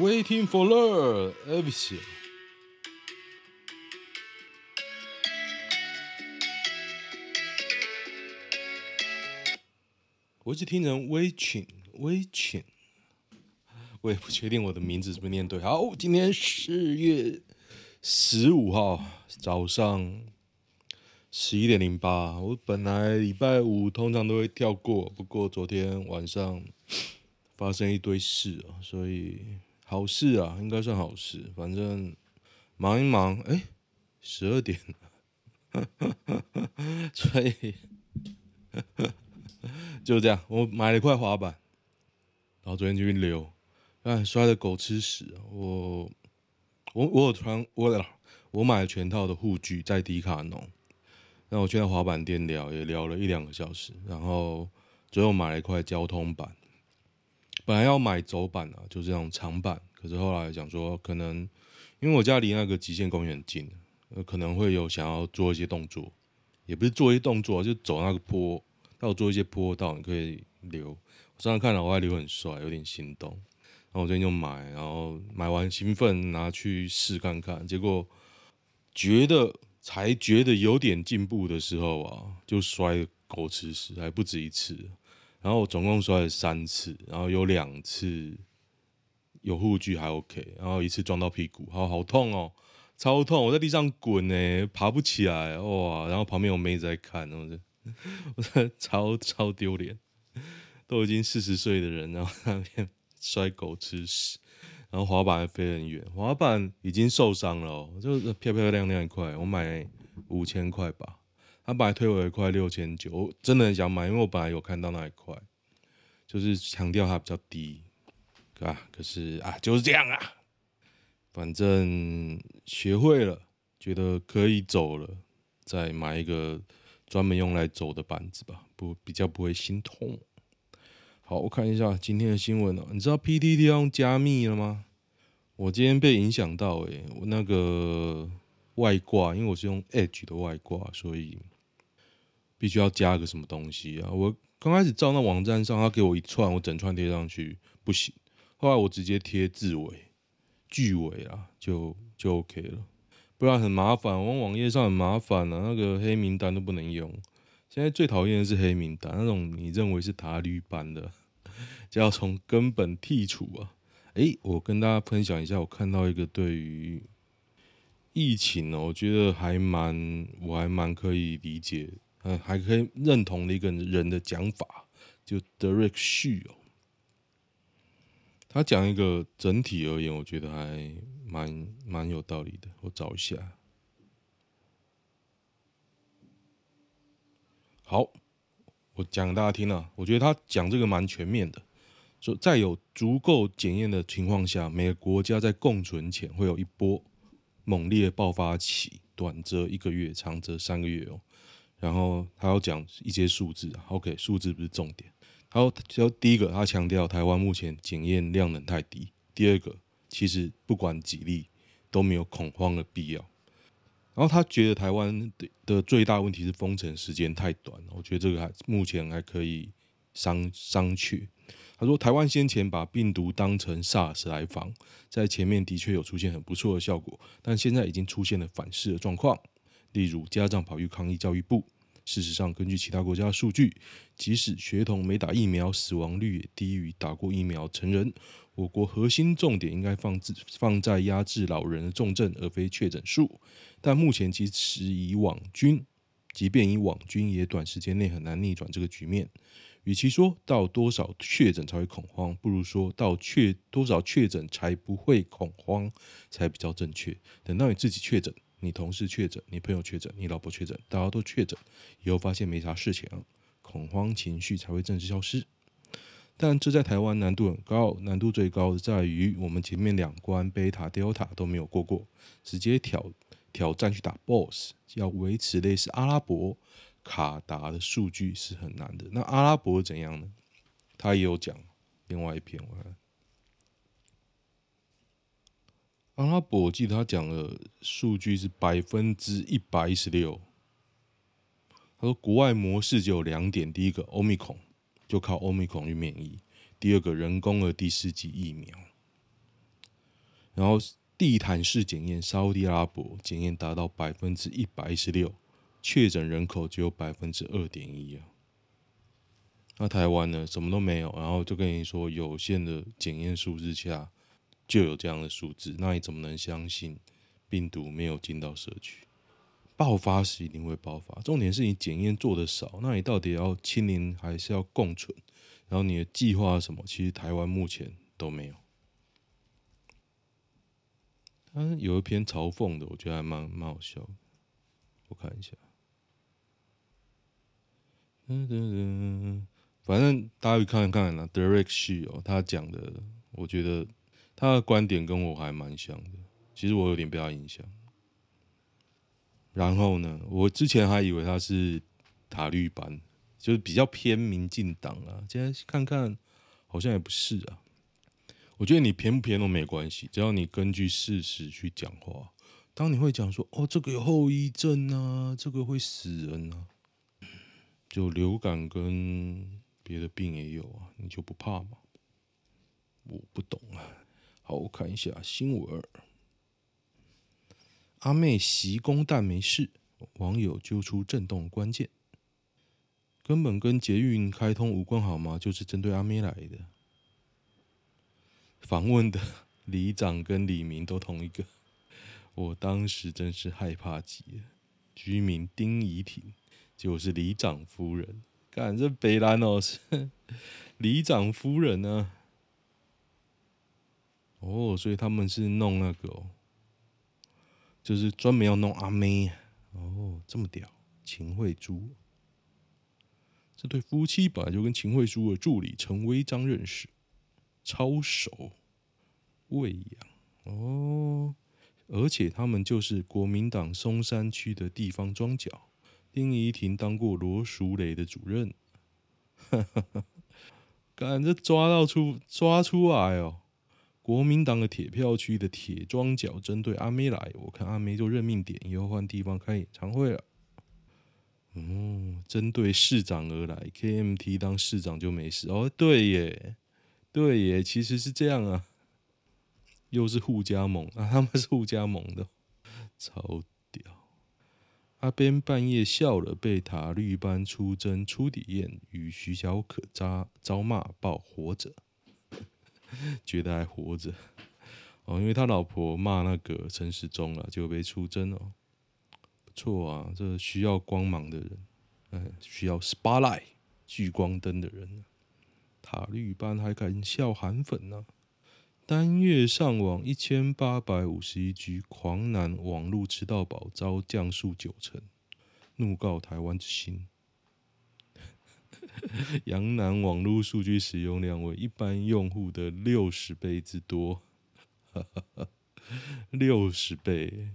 Waiting for love, everything。我一直听成 Waiting，Waiting。我也不确定我的名字是不是念对。好，今天四月十五号早上十一点零八。我本来礼拜五通常都会跳过，不过昨天晚上发生一堆事啊，所以好事啊，应该算好事。反正忙一忙，哎，十二点了，所以 就这样。我买了块滑板，然后昨天就去溜。哎，摔的狗吃屎！我我我有穿我我买了全套的护具在迪卡侬，那我去那滑板店聊也聊了一两个小时，然后最后买了一块交通板，本来要买走板啊，就是这种长板，可是后来想说可能因为我家离那个极限公园近，可能会有想要做一些动作，也不是做一些动作，就走那个坡，要做一些坡道，你可以留。我上次看了我还溜很帅，有点心动。然后我最近就买，然后买完兴奋拿去试看看，结果觉得才觉得有点进步的时候啊，就摔狗吃屎，还不止一次。然后我总共摔了三次，然后有两次有护具还 OK，然后一次撞到屁股，好好痛哦，超痛！我在地上滚呢，爬不起来哇！然后旁边有妹子在看，我这 我这超超丢脸，都已经四十岁的人，然后那边。摔狗吃屎，然后滑板还飞很远，滑板已经受伤了，就漂漂亮亮一块，我买五千块吧，他本来推我一块六千九，我真的很想买，因为我本来有看到那一块，就是强调它比较低，啊，可是啊就是这样啊，反正学会了，觉得可以走了，再买一个专门用来走的板子吧，不比较不会心痛。好，我看一下今天的新闻哦。你知道 PTT 要用加密了吗？我今天被影响到诶，我那个外挂，因为我是用 Edge 的外挂，所以必须要加个什么东西啊。我刚开始照那网站上，他给我一串，我整串贴上去不行。后来我直接贴字尾、句尾啊，就就 OK 了。不然很麻烦，我网页上很麻烦啊，那个黑名单都不能用。现在最讨厌的是黑名单，那种你认为是塔绿班的，就要从根本剔除啊！诶，我跟大家分享一下，我看到一个对于疫情呢，我觉得还蛮，我还蛮可以理解，嗯，还可以认同的一个人的讲法，就 Derek Xu 哦，他讲一个整体而言，我觉得还蛮蛮有道理的，我找一下。好，我讲给大家听了。我觉得他讲这个蛮全面的，说在有足够检验的情况下，每个国家在共存前会有一波猛烈爆发期，短则一个月，长则三个月哦。然后他要讲一些数字，OK，数字不是重点。然后就第一个，他强调台湾目前检验量能太低。第二个，其实不管几例都没有恐慌的必要。然后他觉得台湾的的最大问题是封城时间太短，我觉得这个还目前还可以商商榷。他说台湾先前把病毒当成 SARS 来防，在前面的确有出现很不错的效果，但现在已经出现了反噬的状况，例如家长跑去抗议教育部。事实上，根据其他国家的数据，即使学童没打疫苗，死亡率也低于打过疫苗成人。我国核心重点应该放置放在压制老人的重症，而非确诊数。但目前即使以网军，即便以网军，也短时间内很难逆转这个局面。与其说到多少确诊才会恐慌，不如说到确多少确诊才不会恐慌才比较正确。等到你自己确诊。你同事确诊，你朋友确诊，你老婆确诊，大家都确诊，以后发现没啥事情，恐慌情绪才会正式消失。但这在台湾难度很高，难度最高的在于我们前面两关贝塔、德尔塔都没有过过，直接挑挑战去打 BOSS，要维持类似阿拉伯、卡达的数据是很难的。那阿拉伯怎样呢？他也有讲另外一篇，我。阿拉伯，我记得他讲的数据是百分之一百一十六。他说国外模式只有两点：第一个，Omicron 就靠 Omicron 去免疫；第二个，人工的第四剂疫苗。然后地毯式检验，沙乌地阿拉伯检验达到百分之一百一十六，确诊人口只有百分之二点一啊。那台湾呢，什么都没有，然后就跟你说有限的检验数之下就有这样的数字，那你怎么能相信病毒没有进到社区？爆发时一定会爆发，重点是你检验做的少，那你到底要清零还是要共存？然后你的计划什么？其实台湾目前都没有。他有一篇嘲讽的，我觉得还蛮蛮好笑。我看一下，嗯嗯嗯，反正大家去看看啦。Derek Shi 哦，他讲的，我觉得他的观点跟我还蛮像的。其实我有点被他影响。然后呢，我之前还以为他是塔绿班。就是比较偏民进党啊，现在看看好像也不是啊。我觉得你偏不偏都没关系，只要你根据事实去讲话。当你会讲说哦，这个有后遗症啊，这个会死人啊，就流感跟别的病也有啊，你就不怕吗？我不懂啊。好，我看一下新闻。阿妹袭公但没事，网友揪出震动关键。根本跟捷运开通无关好吗？就是针对阿妹来的。访问的里长跟里民都同一个，我当时真是害怕极了。居民丁怡婷，结果是里长夫人，干这北兰哦，是里长夫人呢、哦，所以他们是弄那个、哦，就是专门要弄阿妹。哦，这么屌，秦慧珠。这对夫妻本来就跟秦慧珠的助理陈威章认识，超熟，喂养哦，而且他们就是国民党松山区的地方庄脚，丁怡婷当过罗淑蕾的主任，哈哈哈，赶着抓到出抓出来哦，国民党的铁票区的铁庄脚针对阿妹来，我看阿妹就认命点，以后换地方开演唱会了。哦，针对市长而来，KMT 当市长就没事哦。对耶，对耶，其实是这样啊。又是互加盟啊，他们是互加盟的，超屌。阿边半夜笑了，被塔绿班出征出底宴，与徐小可扎遭骂爆活着，觉得还活着哦，因为他老婆骂那个陈时中了，就被出征了。错啊，这需要光芒的人，嗯，需要 spotlight 聚光灯的人，塔绿班还敢笑韩粉呢？单月上网一千八百五十一 G，狂男网路吃到饱遭降速九成，怒告台湾之星。阳南网络数据使用量为一般用户的六十倍之多，六十倍。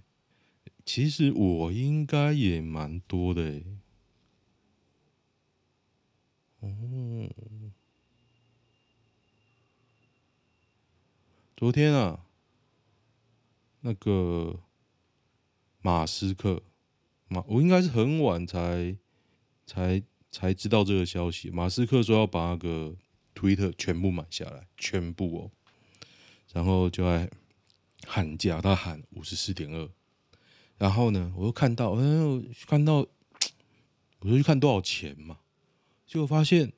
其实我应该也蛮多的诶。哦，昨天啊，那个马斯克，马我应该是很晚才才才知道这个消息。马斯克说要把那个推特全部买下来，全部哦，然后就在喊价，他喊五十四点二。然后呢，我又看到，嗯，看到，我就去看多少钱嘛，结果发现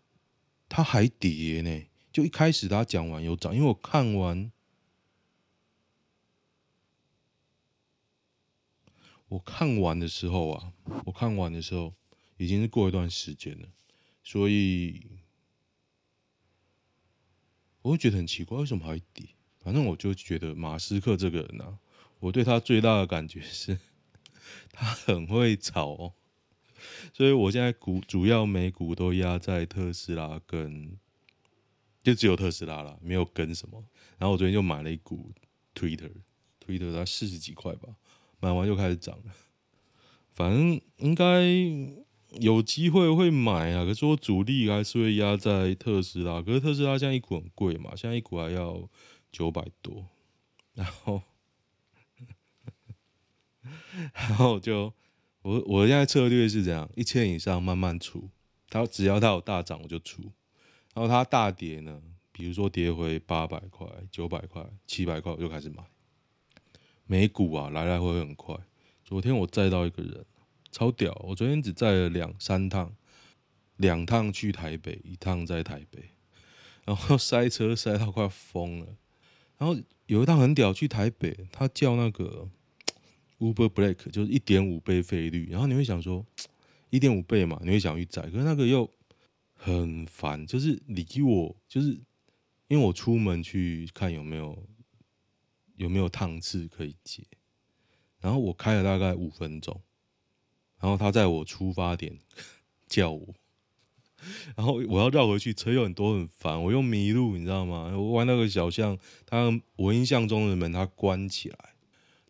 它还跌呢。就一开始他讲完有涨，因为我看完，我看完的时候啊，我看完的时候已经是过一段时间了，所以我会觉得很奇怪，为什么还跌？反正我就觉得马斯克这个人啊，我对他最大的感觉是。他很会炒哦，所以我现在股主要美股都压在特斯拉跟，就只有特斯拉了，没有跟什么。然后我昨天就买了一股 Twitter，Twitter 它四十几块吧，买完就开始涨了。反正应该有机会会买啊，可是我主力还是会压在特斯拉。可是特斯拉现在一股很贵嘛，现在一股还要九百多，然后。然后就我我现在策略是这样，一千以上慢慢出，它只要它有大涨我就出，然后它大跌呢，比如说跌回八百块、九百块、七百块我就开始买，美股啊，来来回回很快。昨天我载到一个人，超屌！我昨天只载了两三趟，两趟去台北，一趟在台北，然后塞车塞到快疯了。然后有一趟很屌，去台北，他叫那个 Uber Black，就是一点五倍费率。然后你会想说，一点五倍嘛，你会想去载，可是那个又很烦，就是离我，就是因为我出门去看有没有有没有趟次可以接。然后我开了大概五分钟，然后他在我出发点 叫我，然后我要绕回去，车又很多很烦，我又迷路，你知道吗？我弯那个小巷，他我印象中的门他关起来，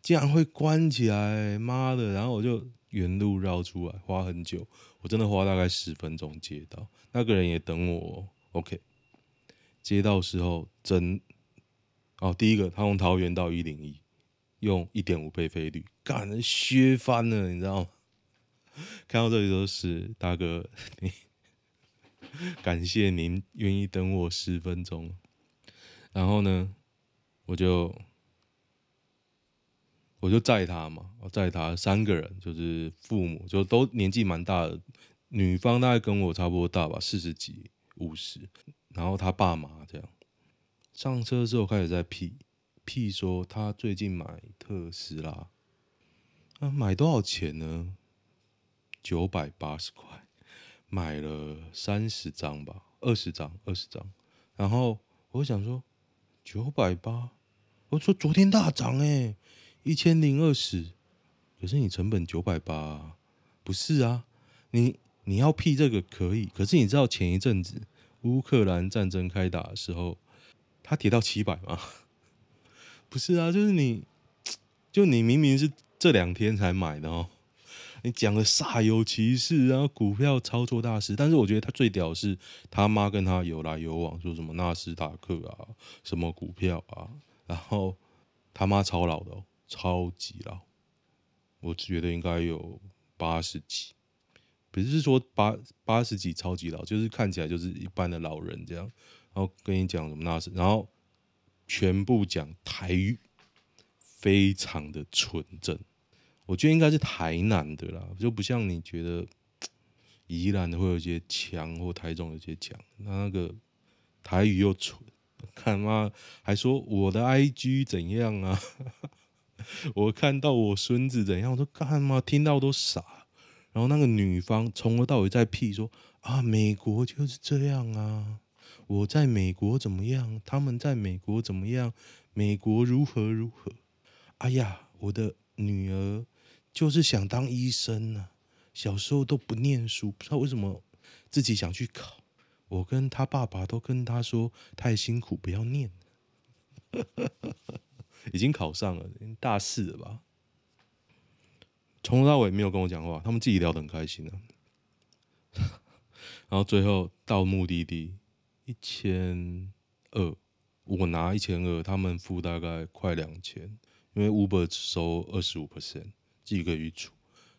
竟然会关起来，妈的！然后我就原路绕出来，花很久，我真的花大概十分钟接到，那个人也等我，OK，接到时候真，哦，第一个他从桃园到一零一。用一点五倍费率，干削翻了，你知道吗？看到这里都是大哥，你感谢您愿意等我十分钟。然后呢，我就我就载他嘛，我载他三个人，就是父母，就都年纪蛮大的，女方大概跟我差不多大吧，四十几、五十。然后他爸妈这样上车之后开始在屁。屁说他最近买特斯拉，啊，买多少钱呢？九百八十块，买了三十张吧，二十张，二十张。然后我想说九百八，我说昨天大涨诶，一千零二十，可是你成本九百八，不是啊？你你要屁这个可以，可是你知道前一阵子乌克兰战争开打的时候，它跌到七百吗？不是啊，就是你，就你明明是这两天才买的哦，你讲的煞有其事，然后股票操作大师，但是我觉得他最屌是他妈跟他有来有往，说什么纳斯达克啊，什么股票啊，然后他妈超老的哦，超级老，我觉得应该有八十几，不是说八八十几超级老，就是看起来就是一般的老人这样，然后跟你讲什么纳斯，然后。全部讲台语，非常的纯正。我觉得应该是台南的啦，就不像你觉得宜兰的会有些强，或台中有些强。那那个台语又蠢，看妈还说我的 IG 怎样啊？我看到我孙子怎样，我说干嘛？听到都傻。然后那个女方从头到尾在屁说啊，美国就是这样啊。我在美国怎么样？他们在美国怎么样？美国如何如何？哎呀，我的女儿就是想当医生呢、啊。小时候都不念书，不知道为什么自己想去考。我跟他爸爸都跟他说太辛苦，不要念。已经考上了，大四了吧？从头到尾没有跟我讲话，他们自己聊得很开心呢、啊。然后最后到目的地。一千二，我拿一千二，他们付大概快两千，因为 Uber 只收二十五 percent，寄个月初，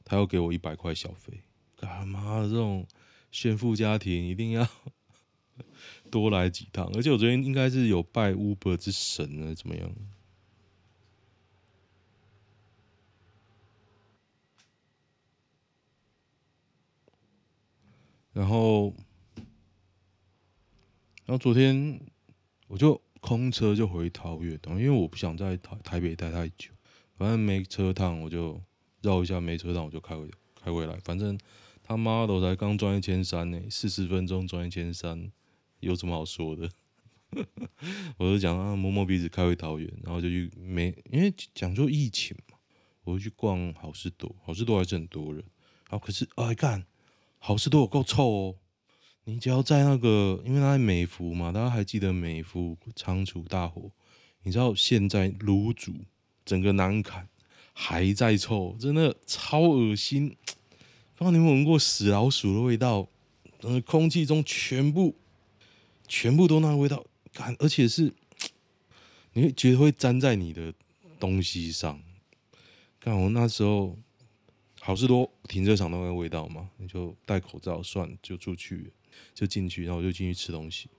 他要给我一百块小费，干嘛这种炫富家庭一定要 多来几趟，而且我昨天应该是有拜 Uber 之神呢，怎么样？然后。然后昨天我就空车就回桃园，因为我不想在台台北待太久，反正没车趟我就绕一下，没车趟我就开回开回来。反正他妈的我才刚转一千三呢，四十分钟转一千三，有什么好说的？我就讲啊，摸摸鼻子开回桃园，然后就去没，因为讲究疫情嘛，我就去逛好事多，好事多还是很多人。好，可是哎干，好事多有够臭哦。你只要在那个，因为他在美福嘛，大家还记得美福仓储大火？你知道现在卤煮整个南崁还在臭，真的超恶心。不知道你们闻过死老鼠的味道？嗯，空气中全部全部都那个味道，干，而且是你会觉得会粘在你的东西上。看我那时候好事多停车场那个味道嘛，你就戴口罩算就出去。就进去，然后我就进去吃东西，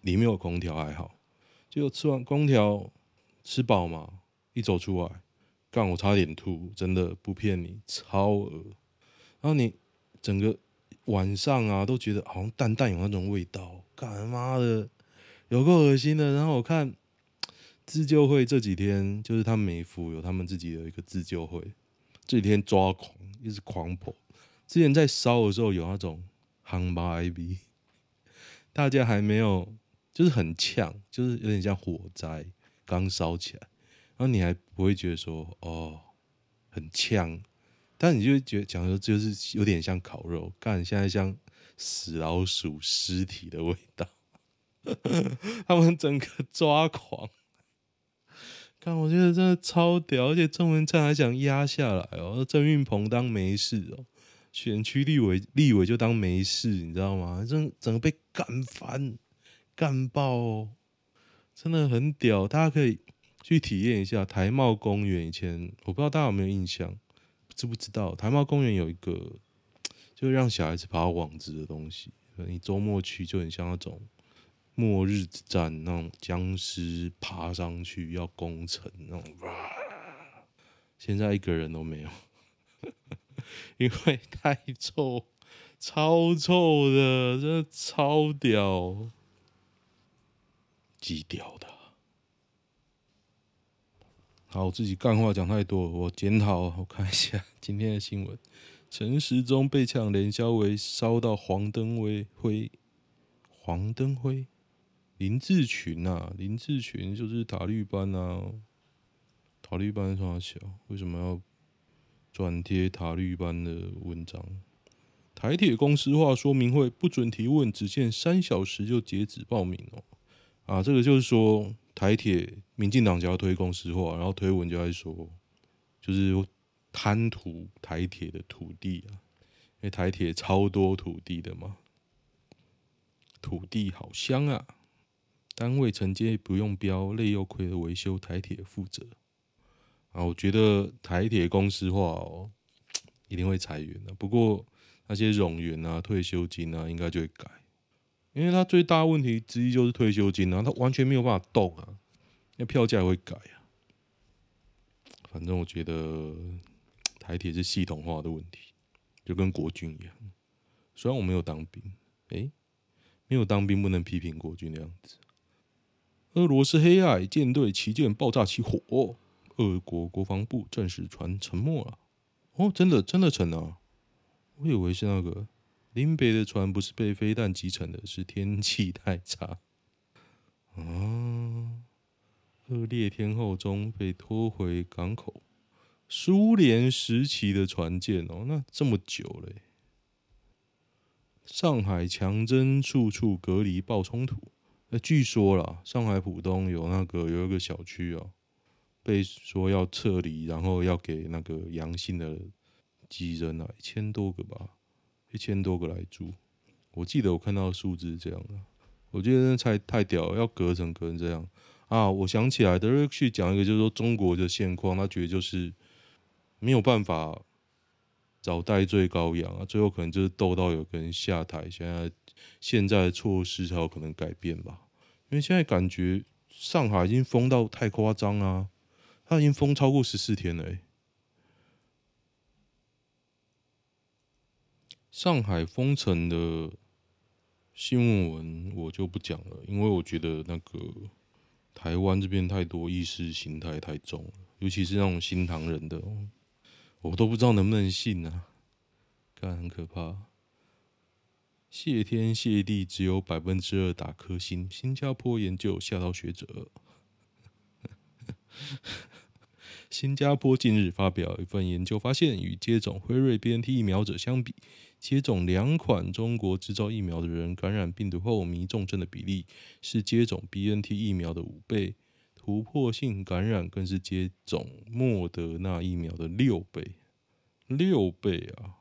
里面有空调还好。结果吃完空调吃饱嘛，一走出来，干我差点吐，真的不骗你，超恶。然后你整个晚上啊，都觉得好像淡淡有那种味道，干妈的，有够恶心的。然后我看自救会这几天，就是他们美孚有他们自己的一个自救会，这几天抓狂，一直狂跑。之前在烧的时候有那种夯巴 IB，大家还没有，就是很呛，就是有点像火灾刚烧起来。然后你还不会觉得说哦很呛，但你就觉得讲说就是有点像烤肉，干现在像死老鼠尸体的味道，他们整个抓狂，干我觉得真的超屌，而且郑文灿还想压下来哦，郑运鹏当没事哦，选区立委立委就当没事，你知道吗？整整个被干翻干爆哦，真的很屌，大家可以。去体验一下台茂公园。以前我不知道大家有没有印象，知不知道台茂公园有一个，就让小孩子爬网子的东西。你周末去就很像那种末日之战那种僵尸爬上去要攻城那种。现在一个人都没有，因为太臭，超臭的，真的超屌，极屌的。好，我自己干话讲太多，我检讨。我看一下今天的新闻：陈时中被呛，连萧维烧到黄灯辉辉，黄灯辉，林志群啊，林志群就是塔绿班啊，塔绿班是啥小？为什么要转贴塔绿班的文章？台铁公司化说明会不准提问，只限三小时就截止报名哦。啊，这个就是说。台铁，民进党就要推公司化，然后推文就在说，就是贪图台铁的土地啊，因为台铁超多土地的嘛，土地好香啊，单位承接不用标，累又亏的维修，台铁负责。啊，我觉得台铁公司化哦，一定会裁员的，不过那些冗员啊、退休金啊，应该就会改。因为他最大问题之一就是退休金啊，他完全没有办法动啊，那票价会改啊。反正我觉得台铁是系统化的问题，就跟国军一样。虽然我没有当兵，诶，没有当兵不能批评国军的样子。俄罗斯黑海舰队旗舰爆炸起火，俄国国防部证实船沉没了。哦，真的真的沉了，我以为是那个。林北的船不是被飞弹击沉的，是天气太差。啊，恶劣天候中被拖回港口，苏联时期的船舰哦，那这么久了。上海强征处处隔离爆冲突，那据说啦，上海浦东有那个有一个小区哦，被说要撤离，然后要给那个阳性的几人啊，一千多个吧。一千多个来住，我记得我看到数字是这样的，我觉得那太太屌了，要隔成隔成这样啊！我想起来德瑞去讲一个，就是说中国的现况，他觉得就是没有办法找代罪羔羊啊，最后可能就是斗到有个人下台，现在现在的措施才有可能改变吧？因为现在感觉上海已经封到太夸张啊，他已经封超过十四天了，欸。上海封城的新闻我就不讲了，因为我觉得那个台湾这边太多意识形态太重了，尤其是那种新唐人的，我都不知道能不能信啊，看很可怕。谢天谢地，只有百分之二打颗星。新加坡研究吓到学者。新加坡近日发表一份研究，发现与接种辉瑞 BNT 疫苗者相比，接种两款中国制造疫苗的人感染病毒后迷重症的比例是接种 BNT 疫苗的五倍，突破性感染更是接种莫德纳疫苗的六倍，六倍啊！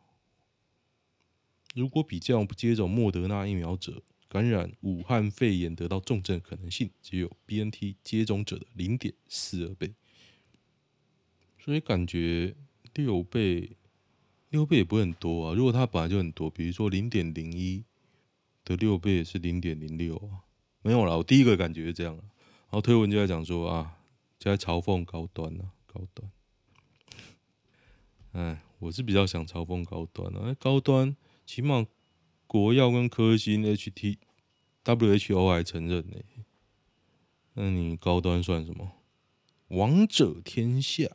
如果比较不接种莫德纳疫苗者感染武汉肺炎得到重症可能性，只有 BNT 接种者的零点四二倍。所以感觉六倍，六倍也不会很多啊。如果它本来就很多，比如说零点零一的六倍也是零点零六啊，没有啦。我第一个感觉是这样。然后推文就在讲说啊，就在嘲讽高端啊，高端。哎，我是比较想嘲讽高端啊，高端起码国药跟科兴 HT WHO 还承认呢、那你高端算什么？王者天下，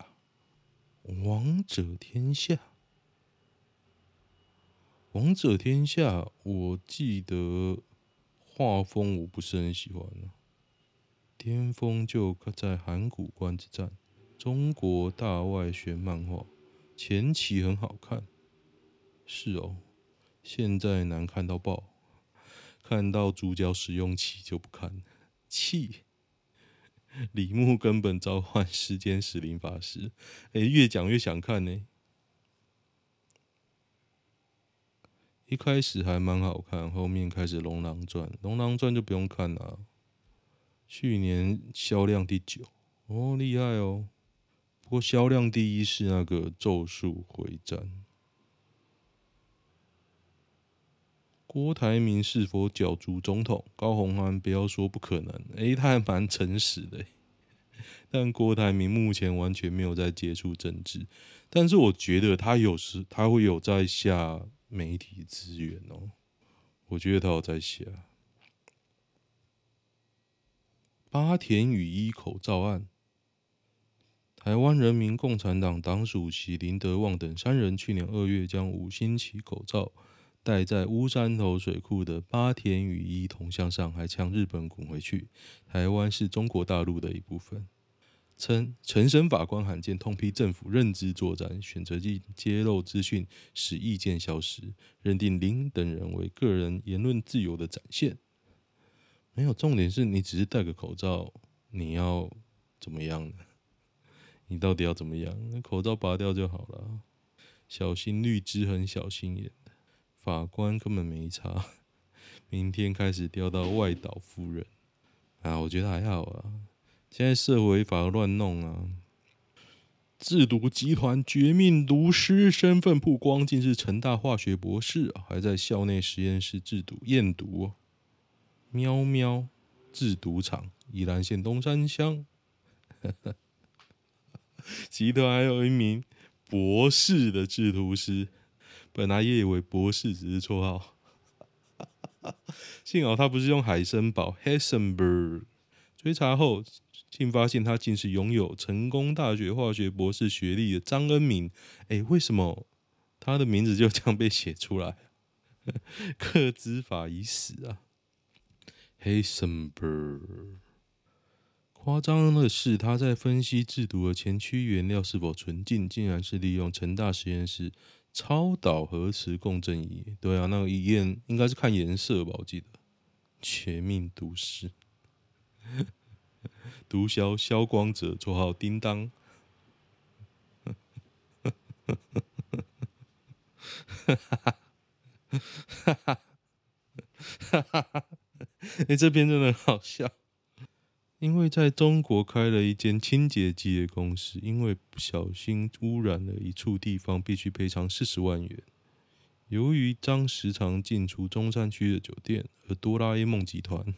王者天下，王者天下，我记得画风我不是很喜欢啊。巅峰就在函谷关之战，中国大外宣漫画。前期很好看，是哦，现在难看到爆，看到主角使用器就不看，气。李牧根本召唤时间使灵法师，哎，越讲越想看呢。一开始还蛮好看，后面开始《龙狼传》，《龙狼传》就不用看了，去年销量第九，哦，厉害哦。不过销量第一是那个《咒术回战》。郭台铭是否角逐总统？高虹安不要说不可能，诶，他还蛮诚实的。但郭台铭目前完全没有在接触政治，但是我觉得他有时他会有在下媒体资源哦。我觉得他有在下。八田雨衣口罩案。台湾人民共产党党主席林德旺等三人去年二月将五星旗口罩戴在乌山头水库的八田雨衣铜像上，还呛日本滚回去。台湾是中国大陆的一部分。称陈审法官罕见痛批政府认知作战，选择性揭露资讯使意见消失，认定林等人为个人言论自由的展现。没有重点是你只是戴个口罩，你要怎么样呢？你到底要怎么样？口罩拔掉就好了。小心绿枝很小心眼的法官根本没差。明天开始调到外岛夫人啊，我觉得还好啊。现在社会法乱弄啊，制毒集团绝命毒师身份曝光，竟是成大化学博士，还在校内实验室制毒验毒。喵喵制毒厂，宜兰县东山乡。集团还有一名博士的制毒师，本来也以为博士只是绰号，幸好他不是用海参堡 （Heisenberg）。追查后，竟发现他竟是拥有成功大学化学博士学历的张恩敏。哎，为什么他的名字就这样被写出来？克兹法已死啊，Heisenberg。夸张的是，他在分析制毒的前驱原料是否纯净，竟然是利用成大实验室超导核磁共振仪。对啊，那个仪验应该是看颜色吧？我记得。绝命毒师，毒枭萧光泽，绰号叮当。哈哈哈哈哈哈！哎，这篇真的很好笑。因为在中国开了一间清洁剂的公司，因为不小心污染了一处地方，必须赔偿四十万元。由于张时常进出中山区的酒店，而哆啦 A 梦集团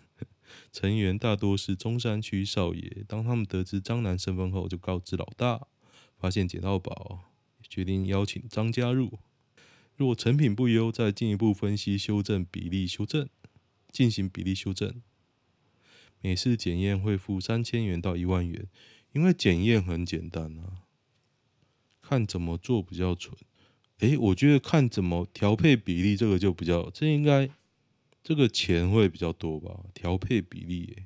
成员大多是中山区少爷，当他们得知张男身份后，就告知老大，发现捡到宝，决定邀请张加入。若成品不优，再进一步分析修正比例修正，进行比例修正。每次检验会付三千元到一万元，因为检验很简单啊，看怎么做比较纯。诶，我觉得看怎么调配比例，这个就比较，这应该这个钱会比较多吧？调配比例，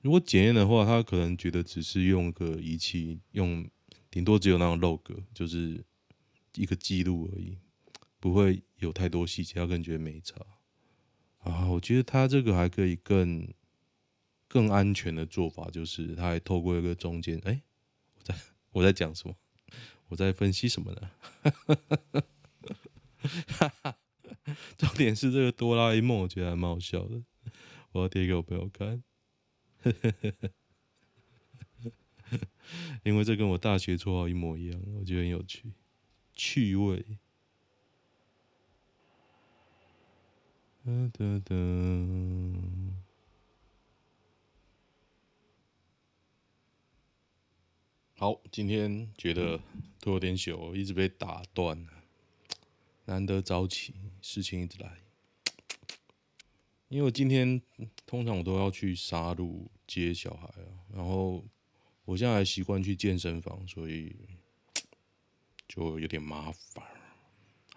如果检验的话，他可能觉得只是用个仪器，用顶多只有那种 log，就是一个记录而已，不会有太多细节，他可能觉得没差啊。我觉得他这个还可以更。更安全的做法就是，他还透过一个中间，哎、我在我在讲什么？我在分析什么呢？哈 哈 重点是这个哆啦 A 梦，我觉得还蛮好笑的，我要贴给我朋友看，因为这跟我大学绰号一模一样，我觉得很有趣，趣味。噔噔噔。好，今天觉得都有点久，一直被打断。难得早起，事情一直来。因为我今天通常我都要去杀戮接小孩啊，然后我现在还习惯去健身房，所以就有点麻烦。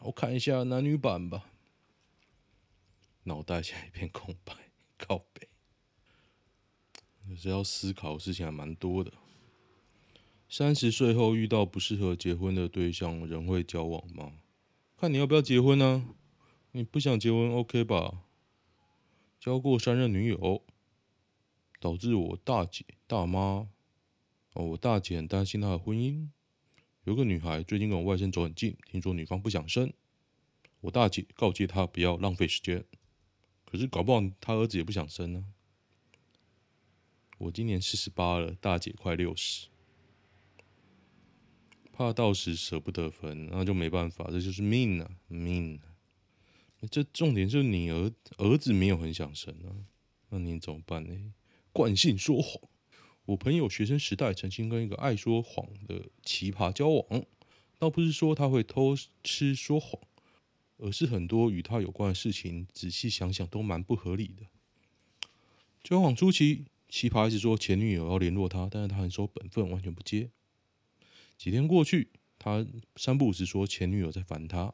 我看一下男女版吧，脑袋现在一片空白，靠北。有时要思考的事情还蛮多的。三十岁后遇到不适合结婚的对象，仍会交往吗？看你要不要结婚呢？你不想结婚，OK 吧？交过三任女友，导致我大姐、大妈哦，我大姐很担心她的婚姻。有个女孩最近跟我外甥走很近，听说女方不想生，我大姐告诫她不要浪费时间。可是搞不好她儿子也不想生呢。我今年四十八了，大姐快六十，怕到时舍不得分，那就没办法，这就是命啊，命啊。这重点就是你儿儿子没有很想生啊，那你怎么办呢？惯性说谎。我朋友学生时代曾经跟一个爱说谎的奇葩交往，倒不是说他会偷吃说谎，而是很多与他有关的事情，仔细想想都蛮不合理的。交往初期。奇葩一直说前女友要联络他，但是他很守本分，完全不接。几天过去，他三不五时说前女友在烦他，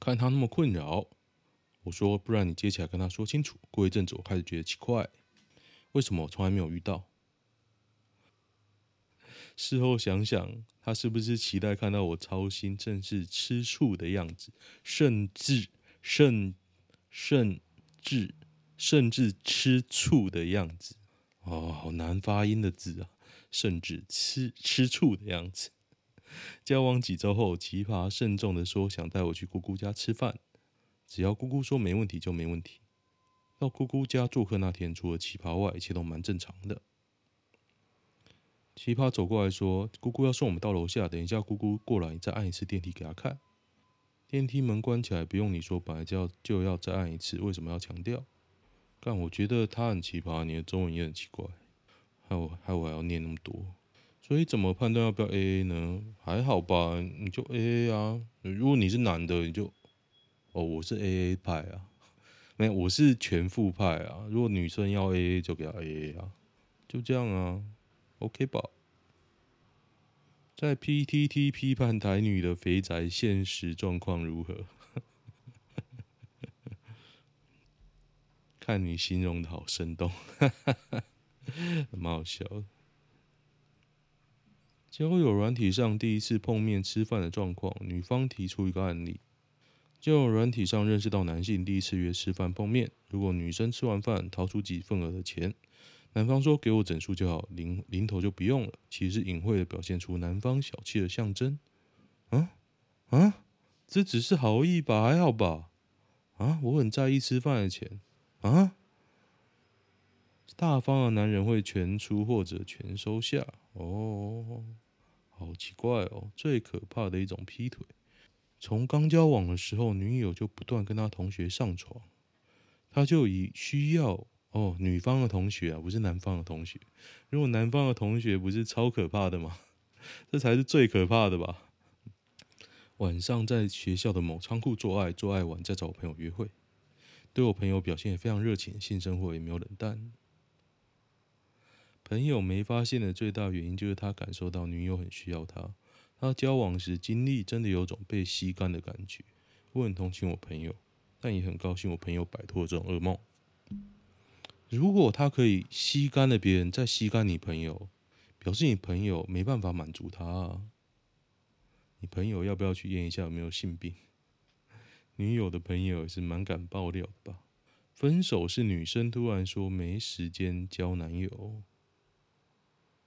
看他那么困扰，我说不然你接起来跟他说清楚。过一阵子，我开始觉得奇怪，为什么我从来没有遇到？事后想想，他是不是期待看到我操心，正是吃醋的样子，甚至甚甚至。甚至吃醋的样子，哦，好难发音的字啊！甚至吃吃醋的样子。交往几周后，奇葩慎重的说想带我去姑姑家吃饭，只要姑姑说没问题就没问题。到姑姑家做客那天，除了奇葩外，一切都蛮正常的。奇葩走过来说：“姑姑要送我们到楼下，等一下姑姑过来，再按一次电梯给她看。电梯门关起来，不用你说，本来就要就要再按一次，为什么要强调？”但我觉得他很奇葩，你的中文也很奇怪，害我害我还要念那么多，所以怎么判断要不要 AA 呢？还好吧，你就 AA 啊。如果你是男的，你就哦，我是 AA 派啊，没有，我是全富派啊。如果女生要 AA，就给她 AA 啊，就这样啊，OK 吧？在 PTT 批判台女的肥宅现实状况如何？看你形容的好生动，哈哈哈，蛮好笑的。交友软体上第一次碰面吃饭的状况，女方提出一个案例：交友软体上认识到男性，第一次约吃饭碰面，如果女生吃完饭掏出几份额的钱，男方说给我整数就好，零零头就不用了，其实隐晦的表现出男方小气的象征。啊啊，这只是好意吧，还好吧？啊，我很在意吃饭的钱。啊！大方的男人会全出或者全收下哦，好奇怪哦！最可怕的一种劈腿，从刚交往的时候，女友就不断跟他同学上床，他就以需要哦，女方的同学啊，不是男方的同学。如果男方的同学不是超可怕的吗？这才是最可怕的吧？晚上在学校的某仓库做爱，做爱完再找我朋友约会。对我朋友表现也非常热情，性生活也没有冷淡。朋友没发现的最大原因就是他感受到女友很需要他，他交往时经历真的有种被吸干的感觉。我很同情我朋友，但也很高兴我朋友摆脱这种噩梦。如果他可以吸干了别人，再吸干你朋友，表示你朋友没办法满足他啊。你朋友要不要去验一下有没有性病？女友的朋友也是蛮敢爆料的吧？分手是女生突然说没时间交男友。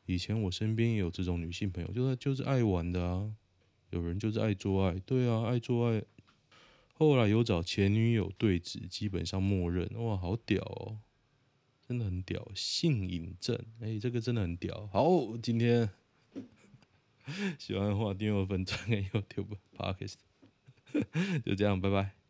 以前我身边也有这种女性朋友，就是就是爱玩的啊。有人就是爱做爱，对啊，爱做爱。后来有找前女友对质，基本上默认。哇，好屌哦，真的很屌，性瘾症。哎、这个真的很屌。好，今天喜欢的话订阅我粉专跟 YouTube Podcast。就这样，拜拜。